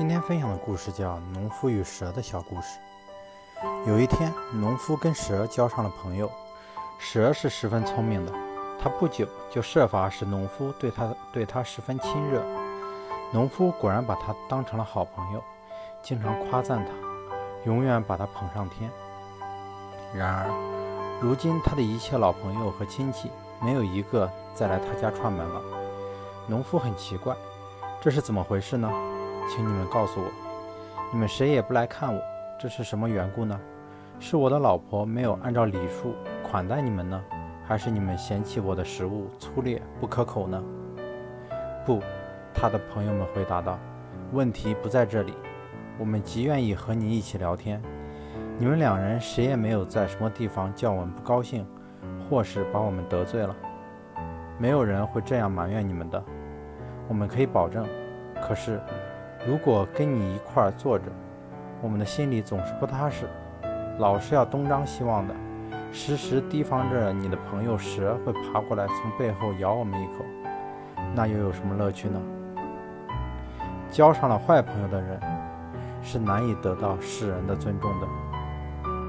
今天分享的故事叫《农夫与蛇的小故事》。有一天，农夫跟蛇交上了朋友。蛇是十分聪明的，他不久就设法使农夫对他对他十分亲热。农夫果然把他当成了好朋友，经常夸赞他，永远把他捧上天。然而，如今他的一切老朋友和亲戚没有一个再来他家串门了。农夫很奇怪，这是怎么回事呢？请你们告诉我，你们谁也不来看我，这是什么缘故呢？是我的老婆没有按照礼数款待你们呢，还是你们嫌弃我的食物粗劣不可口呢？不，他的朋友们回答道：“问题不在这里，我们极愿意和你一起聊天。你们两人谁也没有在什么地方叫我们不高兴，或是把我们得罪了。没有人会这样埋怨你们的。我们可以保证。可是……”如果跟你一块儿坐着，我们的心里总是不踏实，老是要东张西望的，时时提防着你的朋友蛇会爬过来从背后咬我们一口，那又有什么乐趣呢？交上了坏朋友的人，是难以得到世人的尊重的。